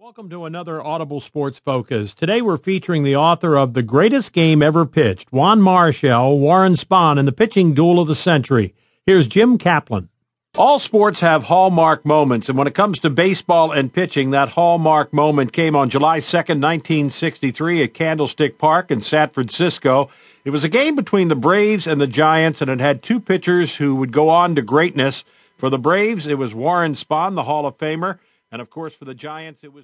Welcome to another Audible Sports Focus. Today we're featuring the author of The Greatest Game Ever Pitched, Juan Marichal, Warren Spahn, and the pitching duel of the century. Here's Jim Kaplan. All sports have hallmark moments, and when it comes to baseball and pitching, that hallmark moment came on July 2nd, 1963 at Candlestick Park in San Francisco. It was a game between the Braves and the Giants, and it had two pitchers who would go on to greatness. For the Braves, it was Warren Spahn, the Hall of Famer, and of course for the Giants, it was